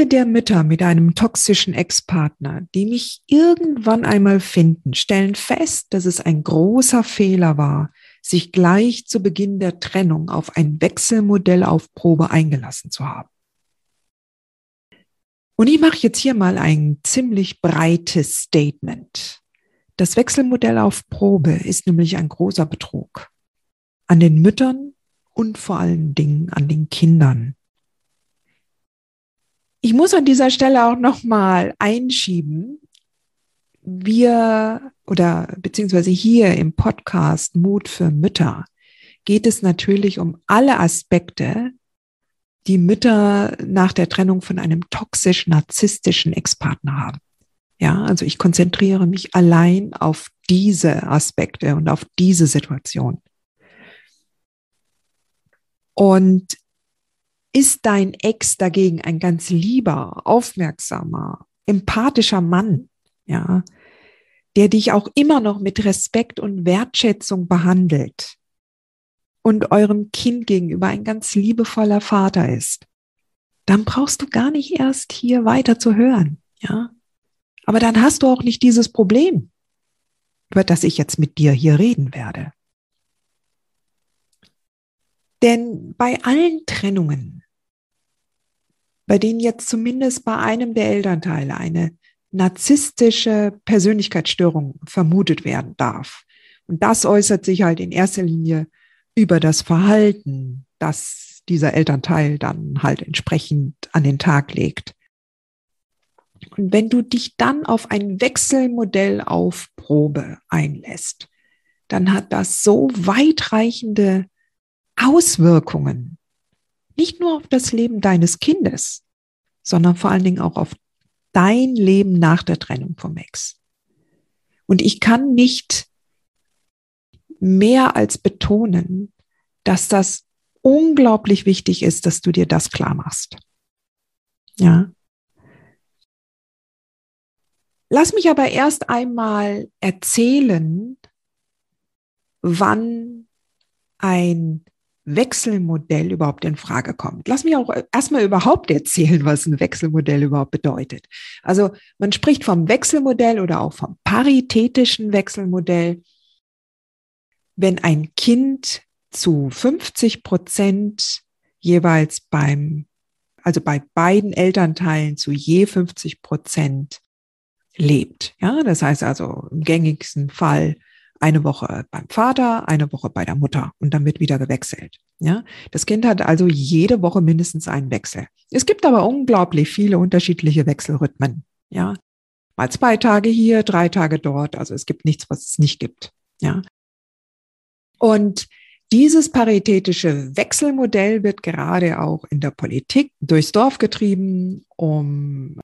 Viele der Mütter mit einem toxischen Ex-Partner, die mich irgendwann einmal finden, stellen fest, dass es ein großer Fehler war, sich gleich zu Beginn der Trennung auf ein Wechselmodell auf Probe eingelassen zu haben. Und ich mache jetzt hier mal ein ziemlich breites Statement. Das Wechselmodell auf Probe ist nämlich ein großer Betrug. An den Müttern und vor allen Dingen an den Kindern. Ich muss an dieser Stelle auch nochmal einschieben, wir oder beziehungsweise hier im Podcast Mut für Mütter geht es natürlich um alle Aspekte, die Mütter nach der Trennung von einem toxisch-narzisstischen Ex-Partner haben. Ja, also ich konzentriere mich allein auf diese Aspekte und auf diese Situation. Und ist dein Ex dagegen ein ganz lieber, aufmerksamer, empathischer Mann, ja, der dich auch immer noch mit Respekt und Wertschätzung behandelt und eurem Kind gegenüber ein ganz liebevoller Vater ist, dann brauchst du gar nicht erst hier weiter zu hören, ja. Aber dann hast du auch nicht dieses Problem, über das ich jetzt mit dir hier reden werde. Denn bei allen Trennungen, bei denen jetzt zumindest bei einem der Elternteile eine narzisstische Persönlichkeitsstörung vermutet werden darf, und das äußert sich halt in erster Linie über das Verhalten, das dieser Elternteil dann halt entsprechend an den Tag legt. Und wenn du dich dann auf ein Wechselmodell auf Probe einlässt, dann hat das so weitreichende Auswirkungen, nicht nur auf das Leben deines Kindes, sondern vor allen Dingen auch auf dein Leben nach der Trennung vom Ex. Und ich kann nicht mehr als betonen, dass das unglaublich wichtig ist, dass du dir das klar machst. Ja. Lass mich aber erst einmal erzählen, wann ein Wechselmodell überhaupt in Frage kommt. Lass mich auch erstmal überhaupt erzählen, was ein Wechselmodell überhaupt bedeutet. Also man spricht vom Wechselmodell oder auch vom paritätischen Wechselmodell, wenn ein Kind zu 50 Prozent jeweils beim, also bei beiden Elternteilen zu je 50 Prozent lebt. Ja, das heißt also im gängigsten Fall eine Woche beim Vater, eine Woche bei der Mutter und dann wird wieder gewechselt. Ja, das Kind hat also jede Woche mindestens einen Wechsel. Es gibt aber unglaublich viele unterschiedliche Wechselrhythmen. Ja, mal zwei Tage hier, drei Tage dort. Also es gibt nichts, was es nicht gibt. Ja, und dieses paritätische Wechselmodell wird gerade auch in der Politik durchs Dorf getrieben, um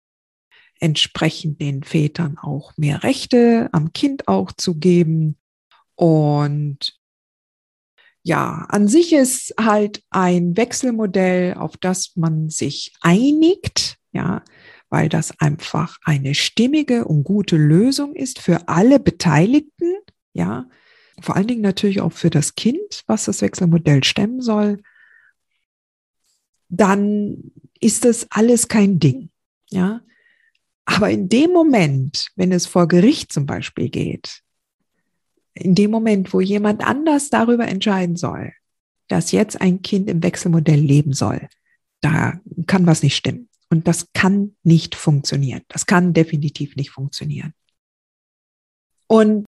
entsprechend den Vätern auch mehr Rechte am Kind auch zu geben und ja, an sich ist halt ein Wechselmodell, auf das man sich einigt, ja, weil das einfach eine stimmige und gute Lösung ist für alle Beteiligten, ja, vor allen Dingen natürlich auch für das Kind, was das Wechselmodell stemmen soll, dann ist das alles kein Ding, ja. Aber in dem Moment, wenn es vor Gericht zum Beispiel geht, in dem Moment, wo jemand anders darüber entscheiden soll, dass jetzt ein Kind im Wechselmodell leben soll, da kann was nicht stimmen. Und das kann nicht funktionieren. Das kann definitiv nicht funktionieren. Und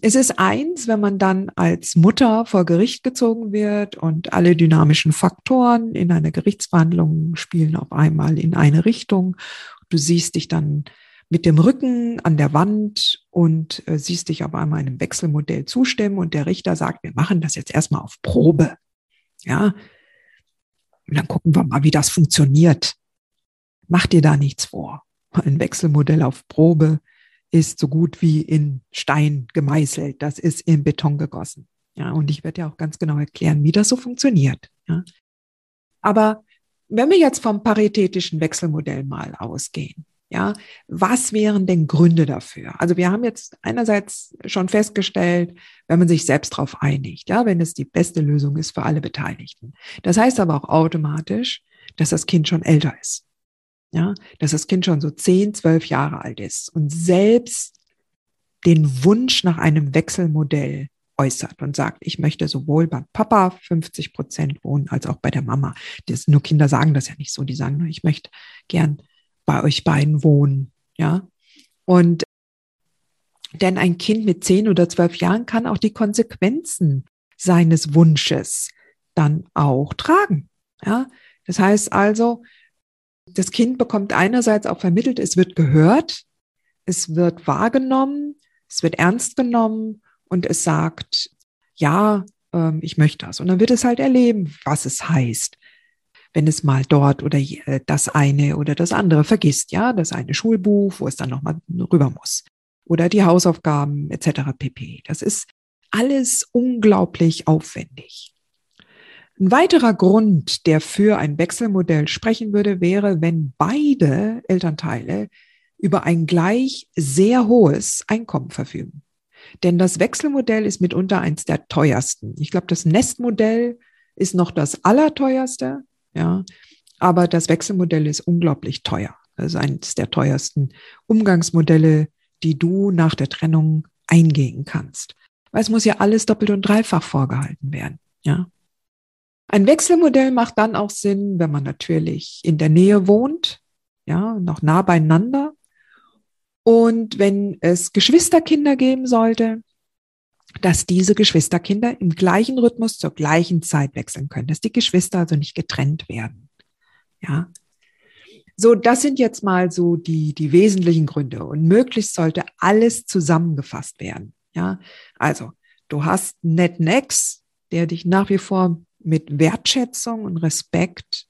Es ist eins, wenn man dann als Mutter vor Gericht gezogen wird und alle dynamischen Faktoren in einer Gerichtsverhandlung spielen auf einmal in eine Richtung. Du siehst dich dann mit dem Rücken an der Wand und äh, siehst dich auf einmal einem Wechselmodell zustimmen und der Richter sagt, wir machen das jetzt erstmal auf Probe. Ja. Und dann gucken wir mal, wie das funktioniert. Mach dir da nichts vor. Ein Wechselmodell auf Probe ist so gut wie in Stein gemeißelt. Das ist in Beton gegossen. Ja, und ich werde ja auch ganz genau erklären, wie das so funktioniert. Ja. Aber wenn wir jetzt vom paritätischen Wechselmodell mal ausgehen, ja, was wären denn Gründe dafür? Also wir haben jetzt einerseits schon festgestellt, wenn man sich selbst darauf einigt, ja, wenn es die beste Lösung ist für alle Beteiligten. Das heißt aber auch automatisch, dass das Kind schon älter ist ja, dass das Kind schon so zehn, zwölf Jahre alt ist und selbst den Wunsch nach einem Wechselmodell äußert und sagt, ich möchte sowohl beim Papa 50 Prozent wohnen als auch bei der Mama. Das, nur Kinder sagen das ja nicht so, die sagen nur, ich möchte gern bei euch beiden wohnen, ja. Und denn ein Kind mit zehn oder zwölf Jahren kann auch die Konsequenzen seines Wunsches dann auch tragen, ja. Das heißt also, das Kind bekommt einerseits auch vermittelt, es wird gehört, es wird wahrgenommen, es wird ernst genommen und es sagt, ja, ähm, ich möchte das. Und dann wird es halt erleben, was es heißt, wenn es mal dort oder das eine oder das andere vergisst, ja, das eine Schulbuch, wo es dann nochmal rüber muss oder die Hausaufgaben etc. pp. Das ist alles unglaublich aufwendig. Ein weiterer Grund, der für ein Wechselmodell sprechen würde, wäre, wenn beide Elternteile über ein gleich sehr hohes Einkommen verfügen. Denn das Wechselmodell ist mitunter eins der teuersten. Ich glaube, das Nestmodell ist noch das allerteuerste, ja, aber das Wechselmodell ist unglaublich teuer. Das ist eines der teuersten Umgangsmodelle, die du nach der Trennung eingehen kannst. Weil es muss ja alles doppelt und dreifach vorgehalten werden, ja. Ein Wechselmodell macht dann auch Sinn, wenn man natürlich in der Nähe wohnt, ja, noch nah beieinander. Und wenn es Geschwisterkinder geben sollte, dass diese Geschwisterkinder im gleichen Rhythmus zur gleichen Zeit wechseln können, dass die Geschwister also nicht getrennt werden. Ja. So, das sind jetzt mal so die, die wesentlichen Gründe und möglichst sollte alles zusammengefasst werden. Ja, also du hast netten Ex, der dich nach wie vor mit Wertschätzung und Respekt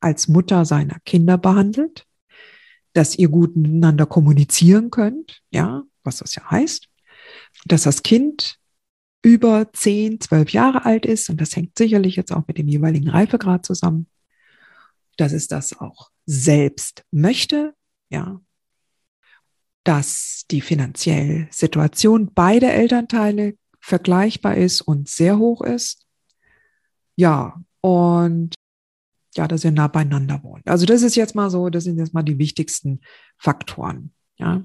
als Mutter seiner Kinder behandelt, dass ihr gut miteinander kommunizieren könnt, ja, was das ja heißt, dass das Kind über 10, 12 Jahre alt ist und das hängt sicherlich jetzt auch mit dem jeweiligen Reifegrad zusammen, dass es das auch selbst möchte, ja, dass die finanzielle Situation beider Elternteile vergleichbar ist und sehr hoch ist, ja, und ja, dass ihr nah beieinander wohnt. Also das ist jetzt mal so, das sind jetzt mal die wichtigsten Faktoren. Ja.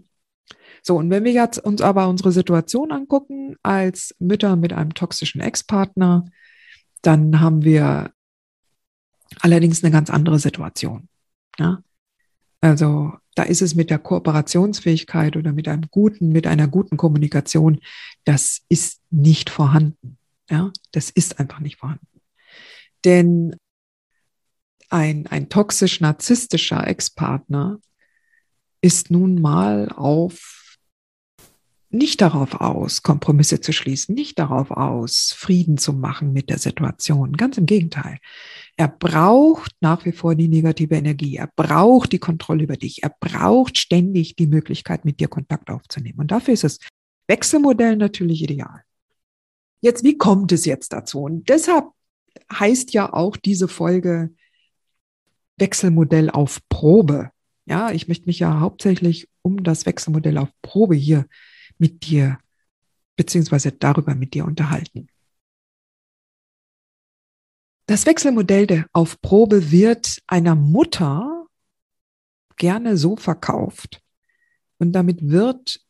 So, und wenn wir jetzt uns aber unsere Situation angucken als Mütter mit einem toxischen Ex-Partner, dann haben wir allerdings eine ganz andere Situation. Ja. Also da ist es mit der Kooperationsfähigkeit oder mit einem guten, mit einer guten Kommunikation, das ist nicht vorhanden. Ja, das ist einfach nicht vorhanden. Denn ein, ein toxisch-narzisstischer Ex-Partner ist nun mal auf nicht darauf aus, Kompromisse zu schließen, nicht darauf aus, Frieden zu machen mit der Situation. Ganz im Gegenteil. Er braucht nach wie vor die negative Energie. Er braucht die Kontrolle über dich. Er braucht ständig die Möglichkeit, mit dir Kontakt aufzunehmen. Und dafür ist das Wechselmodell natürlich ideal. Jetzt, wie kommt es jetzt dazu? Und deshalb heißt ja auch diese Folge Wechselmodell auf Probe. Ja, ich möchte mich ja hauptsächlich um das Wechselmodell auf Probe hier mit dir beziehungsweise darüber mit dir unterhalten. Das Wechselmodell auf Probe wird einer Mutter gerne so verkauft und damit wird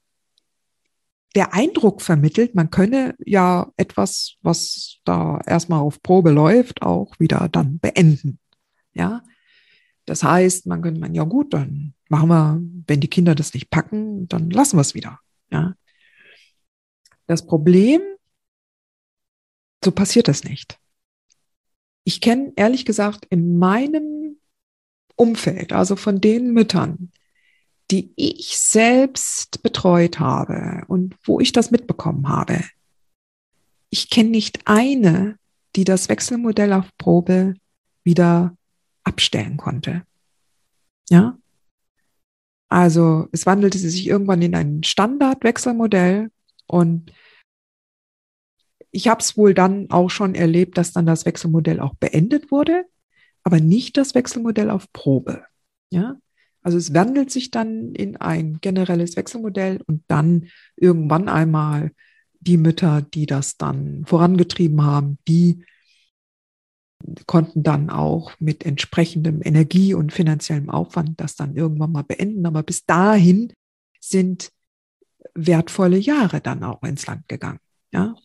der Eindruck vermittelt, man könne ja etwas, was da erstmal auf Probe läuft, auch wieder dann beenden. Ja. Das heißt, man könnte man, ja gut, dann machen wir, wenn die Kinder das nicht packen, dann lassen wir es wieder. Ja. Das Problem, so passiert das nicht. Ich kenne ehrlich gesagt in meinem Umfeld, also von den Müttern, die ich selbst betreut habe und wo ich das mitbekommen habe, ich kenne nicht eine, die das Wechselmodell auf Probe wieder abstellen konnte. Ja? Also es wandelte sich irgendwann in ein Standardwechselmodell und ich habe es wohl dann auch schon erlebt, dass dann das Wechselmodell auch beendet wurde, aber nicht das Wechselmodell auf Probe. Ja? Also es wandelt sich dann in ein generelles Wechselmodell und dann irgendwann einmal die Mütter, die das dann vorangetrieben haben, die konnten dann auch mit entsprechendem Energie und finanziellem Aufwand das dann irgendwann mal beenden. Aber bis dahin sind wertvolle Jahre dann auch ins Land gegangen. Ja?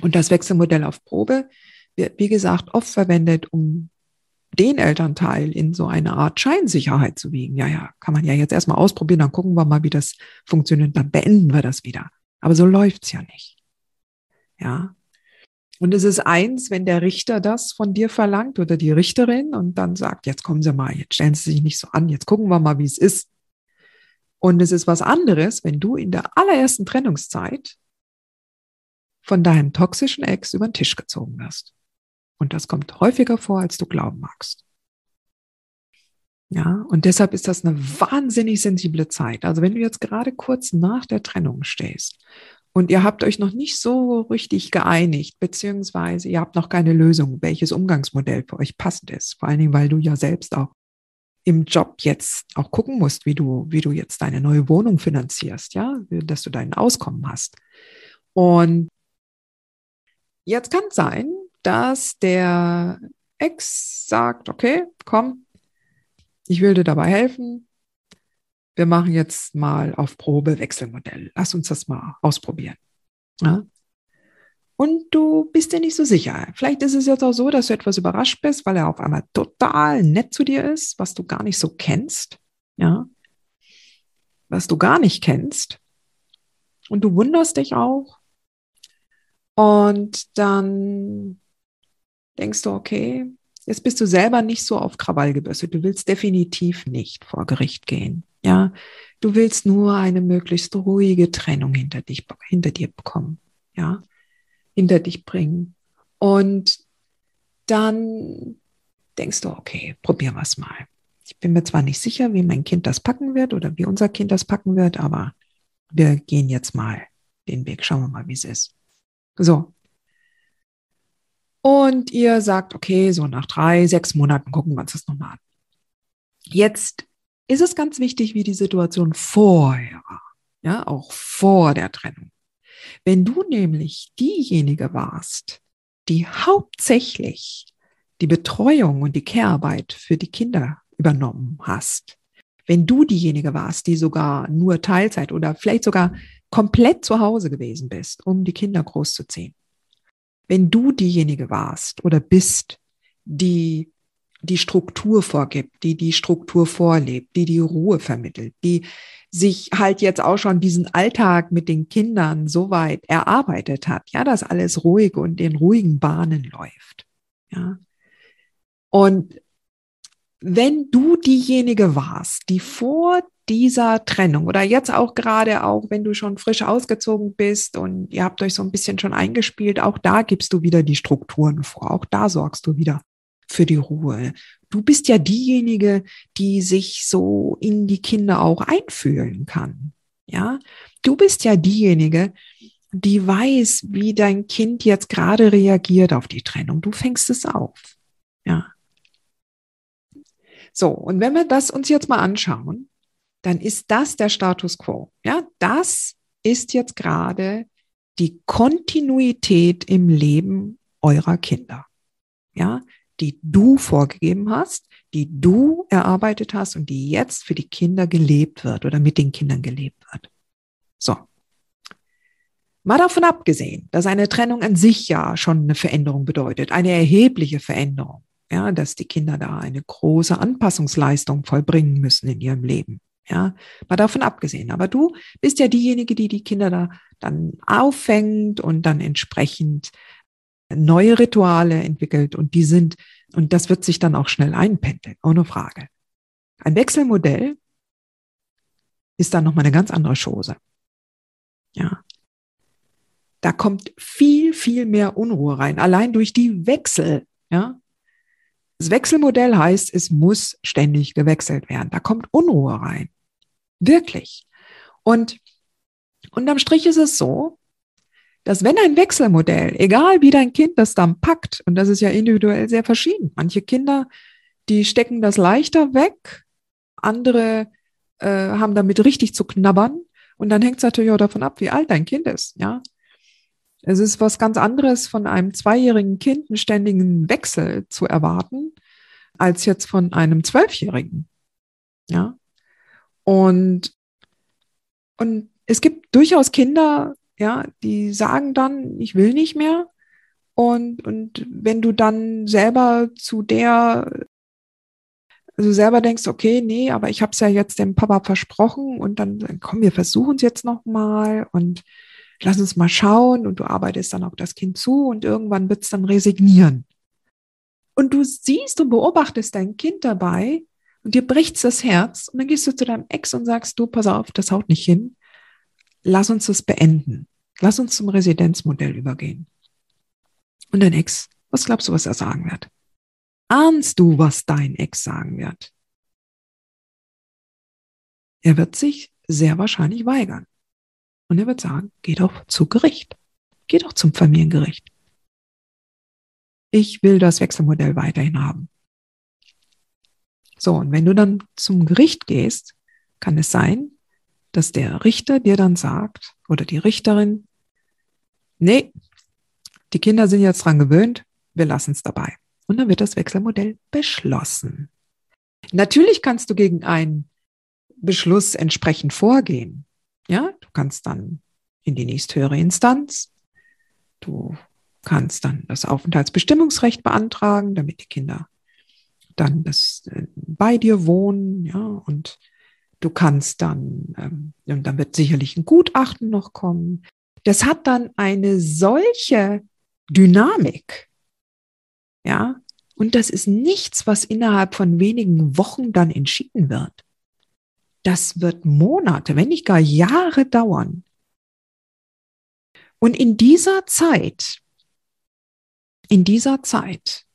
Und das Wechselmodell auf Probe wird, wie gesagt, oft verwendet, um den Elternteil in so eine Art Scheinsicherheit zu wiegen. Ja, ja, kann man ja jetzt erstmal ausprobieren, dann gucken wir mal, wie das funktioniert, dann beenden wir das wieder. Aber so läuft's ja nicht. Ja. Und es ist eins, wenn der Richter das von dir verlangt oder die Richterin und dann sagt, jetzt kommen Sie mal, jetzt stellen Sie sich nicht so an, jetzt gucken wir mal, wie es ist. Und es ist was anderes, wenn du in der allerersten Trennungszeit von deinem toxischen Ex über den Tisch gezogen wirst. Und das kommt häufiger vor, als du glauben magst. Ja, und deshalb ist das eine wahnsinnig sensible Zeit. Also wenn du jetzt gerade kurz nach der Trennung stehst und ihr habt euch noch nicht so richtig geeinigt, beziehungsweise ihr habt noch keine Lösung, welches Umgangsmodell für euch passend ist. Vor allen Dingen, weil du ja selbst auch im Job jetzt auch gucken musst, wie du, wie du jetzt deine neue Wohnung finanzierst, ja, dass du dein Auskommen hast. Und jetzt kann es sein, dass der Ex sagt, okay, komm, ich will dir dabei helfen, wir machen jetzt mal auf Probe Wechselmodell. Lass uns das mal ausprobieren. Ja? Und du bist dir nicht so sicher. Vielleicht ist es jetzt auch so, dass du etwas überrascht bist, weil er auf einmal total nett zu dir ist, was du gar nicht so kennst. Ja. Was du gar nicht kennst. Und du wunderst dich auch. Und dann denkst du, okay, jetzt bist du selber nicht so auf Krawall gebürstet. Du willst definitiv nicht vor Gericht gehen. Ja, du willst nur eine möglichst ruhige Trennung hinter dich, hinter dir bekommen. Ja, hinter dich bringen. Und dann denkst du, okay, probieren wir es mal. Ich bin mir zwar nicht sicher, wie mein Kind das packen wird oder wie unser Kind das packen wird, aber wir gehen jetzt mal den Weg. Schauen wir mal, wie es ist. So. Und ihr sagt, okay, so nach drei, sechs Monaten gucken wir uns das nochmal an. Jetzt ist es ganz wichtig, wie die Situation vorher war. Ja, auch vor der Trennung. Wenn du nämlich diejenige warst, die hauptsächlich die Betreuung und die Care-Arbeit für die Kinder übernommen hast, wenn du diejenige warst, die sogar nur Teilzeit oder vielleicht sogar komplett zu Hause gewesen bist, um die Kinder großzuziehen, wenn du diejenige warst oder bist, die die Struktur vorgibt, die die Struktur vorlebt, die die Ruhe vermittelt, die sich halt jetzt auch schon diesen Alltag mit den Kindern so weit erarbeitet hat, ja, dass alles ruhig und in ruhigen Bahnen läuft, ja. Und wenn du diejenige warst, die vor dieser Trennung oder jetzt auch gerade auch, wenn du schon frisch ausgezogen bist und ihr habt euch so ein bisschen schon eingespielt, auch da gibst du wieder die Strukturen vor, auch da sorgst du wieder für die Ruhe. Du bist ja diejenige, die sich so in die Kinder auch einfühlen kann. Ja, du bist ja diejenige, die weiß, wie dein Kind jetzt gerade reagiert auf die Trennung. Du fängst es auf. Ja. So, und wenn wir das uns jetzt mal anschauen, dann ist das der Status quo. Ja, das ist jetzt gerade die Kontinuität im Leben eurer Kinder. Ja, die du vorgegeben hast, die du erarbeitet hast und die jetzt für die Kinder gelebt wird oder mit den Kindern gelebt wird. So. Mal davon abgesehen, dass eine Trennung an sich ja schon eine Veränderung bedeutet, eine erhebliche Veränderung, ja, dass die Kinder da eine große Anpassungsleistung vollbringen müssen in ihrem Leben, Ja, mal davon abgesehen. Aber du bist ja diejenige, die die Kinder da dann auffängt und dann entsprechend neue Rituale entwickelt und die sind, und das wird sich dann auch schnell einpendeln, ohne Frage. Ein Wechselmodell ist dann nochmal eine ganz andere Chose. Ja. Da kommt viel, viel mehr Unruhe rein, allein durch die Wechsel, ja. Das Wechselmodell heißt, es muss ständig gewechselt werden. Da kommt Unruhe rein. Wirklich. Und unterm Strich ist es so, dass wenn ein Wechselmodell, egal wie dein Kind das dann packt, und das ist ja individuell sehr verschieden, manche Kinder, die stecken das leichter weg, andere äh, haben damit richtig zu knabbern, und dann hängt es natürlich auch davon ab, wie alt dein Kind ist, ja. Es ist was ganz anderes, von einem zweijährigen Kind einen ständigen Wechsel zu erwarten, als jetzt von einem Zwölfjährigen. Ja. Und, und es gibt durchaus Kinder, ja, die sagen dann, ich will nicht mehr. Und, und wenn du dann selber zu der, also selber denkst, okay, nee, aber ich habe es ja jetzt dem Papa versprochen und dann, komm, wir versuchen es jetzt nochmal und lass uns mal schauen und du arbeitest dann auf das Kind zu und irgendwann wird es dann resignieren. Und du siehst und beobachtest dein Kind dabei und dir bricht das Herz und dann gehst du zu deinem Ex und sagst, du, pass auf, das haut nicht hin. Lass uns das beenden. Lass uns zum Residenzmodell übergehen. Und dein Ex, was glaubst du, was er sagen wird? Ahnst du, was dein Ex sagen wird? Er wird sich sehr wahrscheinlich weigern. Und er wird sagen, geh doch zu Gericht. Geh doch zum Familiengericht. Ich will das Wechselmodell weiterhin haben. So, und wenn du dann zum Gericht gehst, kann es sein, dass der Richter dir dann sagt oder die Richterin, nee, die Kinder sind jetzt dran gewöhnt, wir lassen es dabei. Und dann wird das Wechselmodell beschlossen. Natürlich kannst du gegen einen Beschluss entsprechend vorgehen. Ja, du kannst dann in die nächsthöhere Instanz. Du kannst dann das Aufenthaltsbestimmungsrecht beantragen, damit die Kinder dann das äh, bei dir wohnen, ja, und du kannst dann, ähm, und dann wird sicherlich ein Gutachten noch kommen. Das hat dann eine solche Dynamik, ja, und das ist nichts, was innerhalb von wenigen Wochen dann entschieden wird das wird Monate, wenn nicht gar Jahre dauern. Und in dieser Zeit, in dieser Zeit,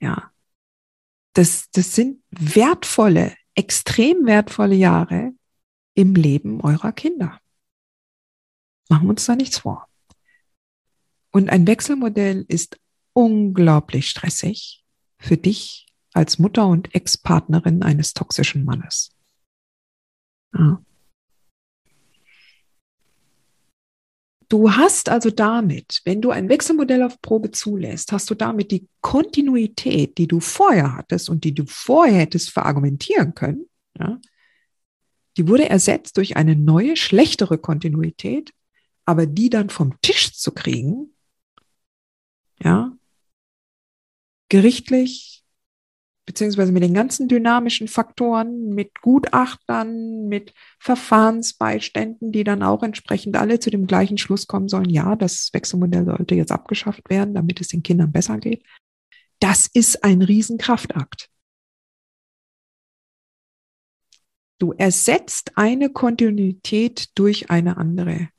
ja, das, das sind wertvolle, extrem wertvolle Jahre im Leben eurer Kinder. Machen wir uns da nichts vor. Und ein Wechselmodell ist unglaublich stressig für dich als Mutter und Ex-Partnerin eines toxischen Mannes. Du hast also damit, wenn du ein Wechselmodell auf Probe zulässt, hast du damit die Kontinuität, die du vorher hattest und die du vorher hättest verargumentieren können, ja, die wurde ersetzt durch eine neue, schlechtere Kontinuität, aber die dann vom Tisch zu kriegen, ja, gerichtlich beziehungsweise mit den ganzen dynamischen Faktoren, mit Gutachtern, mit Verfahrensbeiständen, die dann auch entsprechend alle zu dem gleichen Schluss kommen sollen, ja, das Wechselmodell sollte jetzt abgeschafft werden, damit es den Kindern besser geht. Das ist ein Riesenkraftakt. Du ersetzt eine Kontinuität durch eine andere.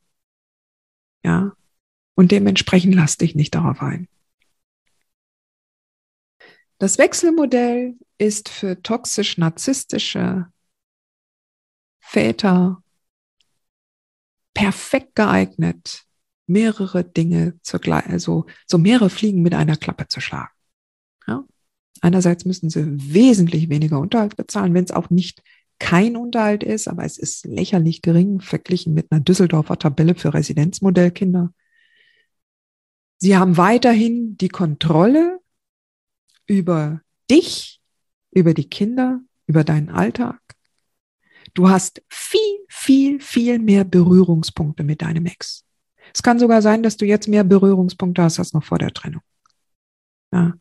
Ja. Und dementsprechend lass dich nicht darauf ein. Das Wechselmodell ist für toxisch-narzisstische Väter perfekt geeignet, mehrere Dinge zugleich, also so mehrere Fliegen mit einer Klappe zu schlagen. Ja? Einerseits müssen sie wesentlich weniger Unterhalt bezahlen, wenn es auch nicht kein Unterhalt ist, aber es ist lächerlich gering verglichen mit einer Düsseldorfer Tabelle für Residenzmodellkinder. Sie haben weiterhin die Kontrolle über dich, über die Kinder, über deinen Alltag. Du hast viel, viel, viel mehr Berührungspunkte mit deinem Ex. Es kann sogar sein, dass du jetzt mehr Berührungspunkte hast als noch vor der Trennung. Ja.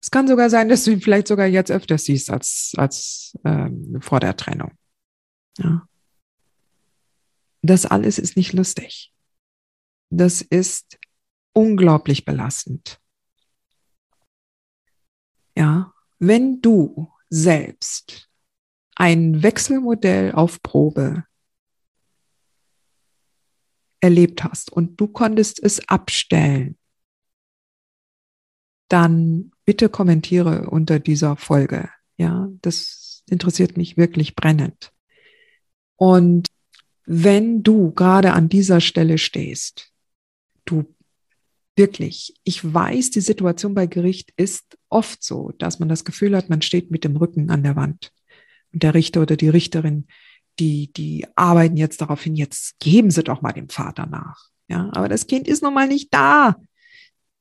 Es kann sogar sein, dass du ihn vielleicht sogar jetzt öfters siehst als, als ähm, vor der Trennung. Ja. Das alles ist nicht lustig. Das ist unglaublich belastend. Ja, wenn du selbst ein Wechselmodell auf Probe erlebt hast und du konntest es abstellen, dann bitte kommentiere unter dieser Folge. Ja, das interessiert mich wirklich brennend. Und wenn du gerade an dieser Stelle stehst, du wirklich, ich weiß, die Situation bei Gericht ist oft so, dass man das Gefühl hat, man steht mit dem Rücken an der Wand. Und der Richter oder die Richterin die, die arbeiten jetzt darauf hin, jetzt geben sie doch mal dem Vater nach. Ja, aber das Kind ist nun mal nicht da.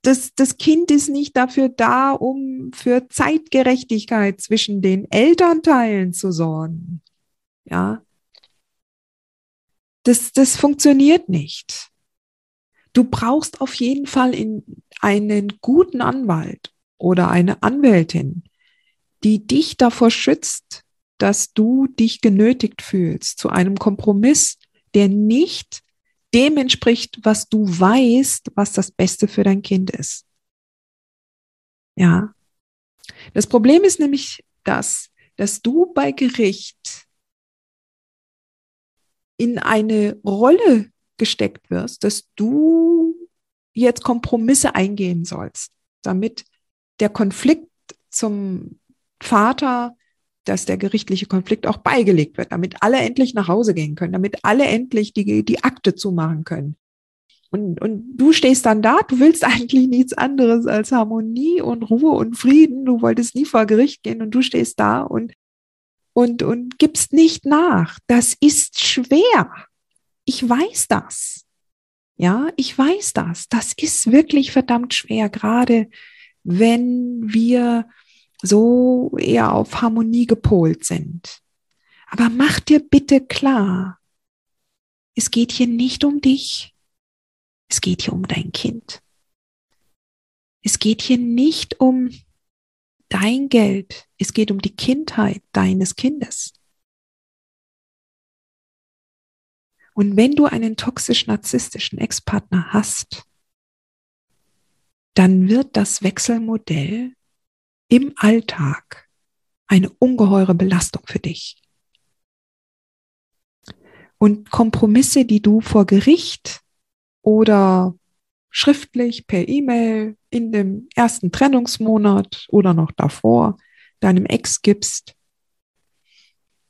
Das, das Kind ist nicht dafür da, um für Zeitgerechtigkeit zwischen den Elternteilen zu sorgen. Ja. Das, das funktioniert nicht. Du brauchst auf jeden Fall in einen guten Anwalt oder eine Anwältin, die dich davor schützt, dass du dich genötigt fühlst zu einem Kompromiss, der nicht dem entspricht, was du weißt, was das Beste für dein Kind ist. Ja. Das Problem ist nämlich das, dass du bei Gericht in eine Rolle gesteckt wirst, dass du jetzt Kompromisse eingehen sollst, damit der Konflikt zum Vater dass der gerichtliche Konflikt auch beigelegt wird, damit alle endlich nach Hause gehen können, damit alle endlich die, die Akte zumachen können. Und, und du stehst dann da, du willst eigentlich nichts anderes als Harmonie und Ruhe und Frieden. Du wolltest nie vor Gericht gehen und du stehst da und, und, und gibst nicht nach. Das ist schwer. Ich weiß das. Ja, ich weiß das. Das ist wirklich verdammt schwer, gerade wenn wir so eher auf Harmonie gepolt sind. Aber mach dir bitte klar, es geht hier nicht um dich. Es geht hier um dein Kind. Es geht hier nicht um dein Geld. Es geht um die Kindheit deines Kindes. Und wenn du einen toxisch-narzisstischen Ex-Partner hast, dann wird das Wechselmodell im Alltag eine ungeheure Belastung für dich. Und Kompromisse, die du vor Gericht oder schriftlich per E-Mail in dem ersten Trennungsmonat oder noch davor deinem Ex gibst,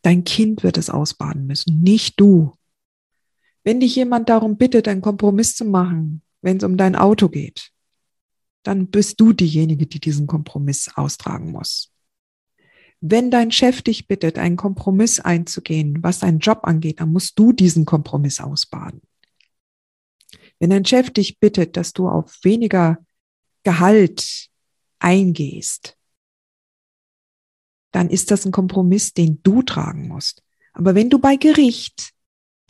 dein Kind wird es ausbaden müssen, nicht du. Wenn dich jemand darum bittet, einen Kompromiss zu machen, wenn es um dein Auto geht, dann bist du diejenige, die diesen Kompromiss austragen muss. Wenn dein Chef dich bittet, einen Kompromiss einzugehen, was deinen Job angeht, dann musst du diesen Kompromiss ausbaden. Wenn dein Chef dich bittet, dass du auf weniger Gehalt eingehst, dann ist das ein Kompromiss, den du tragen musst. Aber wenn du bei Gericht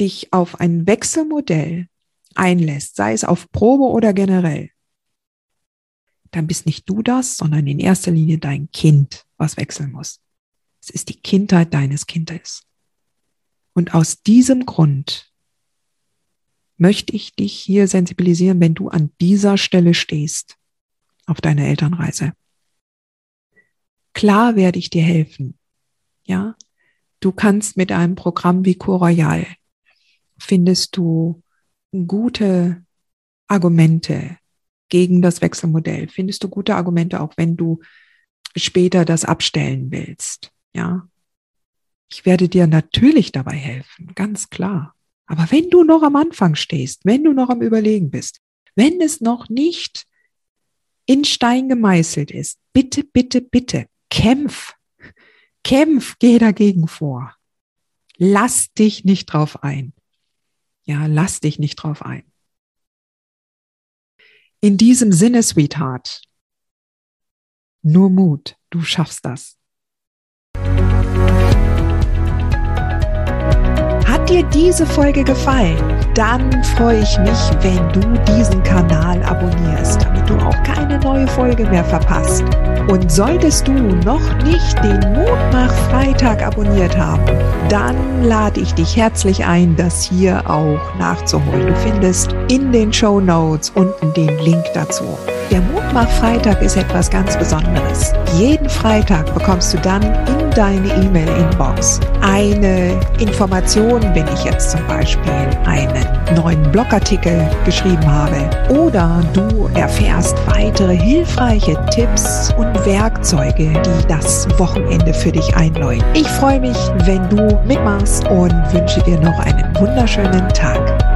dich auf ein Wechselmodell einlässt, sei es auf Probe oder generell, dann bist nicht du das, sondern in erster Linie dein Kind, was wechseln muss. Es ist die Kindheit deines Kindes. Und aus diesem Grund möchte ich dich hier sensibilisieren, wenn du an dieser Stelle stehst auf deiner Elternreise. Klar werde ich dir helfen. Ja, du kannst mit einem Programm wie Co Royal findest du gute Argumente, gegen das Wechselmodell? Findest du gute Argumente, auch wenn du später das abstellen willst? Ja. Ich werde dir natürlich dabei helfen, ganz klar. Aber wenn du noch am Anfang stehst, wenn du noch am Überlegen bist, wenn es noch nicht in Stein gemeißelt ist, bitte, bitte, bitte, kämpf. Kämpf, geh dagegen vor. Lass dich nicht drauf ein. Ja, lass dich nicht drauf ein. In diesem Sinne, Sweetheart, nur Mut, du schaffst das. Hat dir diese Folge gefallen? Dann freue ich mich, wenn du diesen Kanal abonnierst, damit du auch keine neue Folge mehr verpasst. Und solltest du noch nicht den Mutmach-Freitag abonniert haben, dann lade ich dich herzlich ein, das hier auch nachzuholen. Du findest in den Show Notes unten den Link dazu. Der Mutmach-Freitag ist etwas ganz Besonderes. Jeden Freitag bekommst du dann in deine E-Mail-Inbox eine Information, wenn ich jetzt zum Beispiel einen neuen Blogartikel geschrieben habe oder du erfährst weitere hilfreiche Tipps und Werkzeuge, die das Wochenende für dich einläuten. Ich freue mich, wenn du mitmachst und wünsche dir noch einen wunderschönen Tag.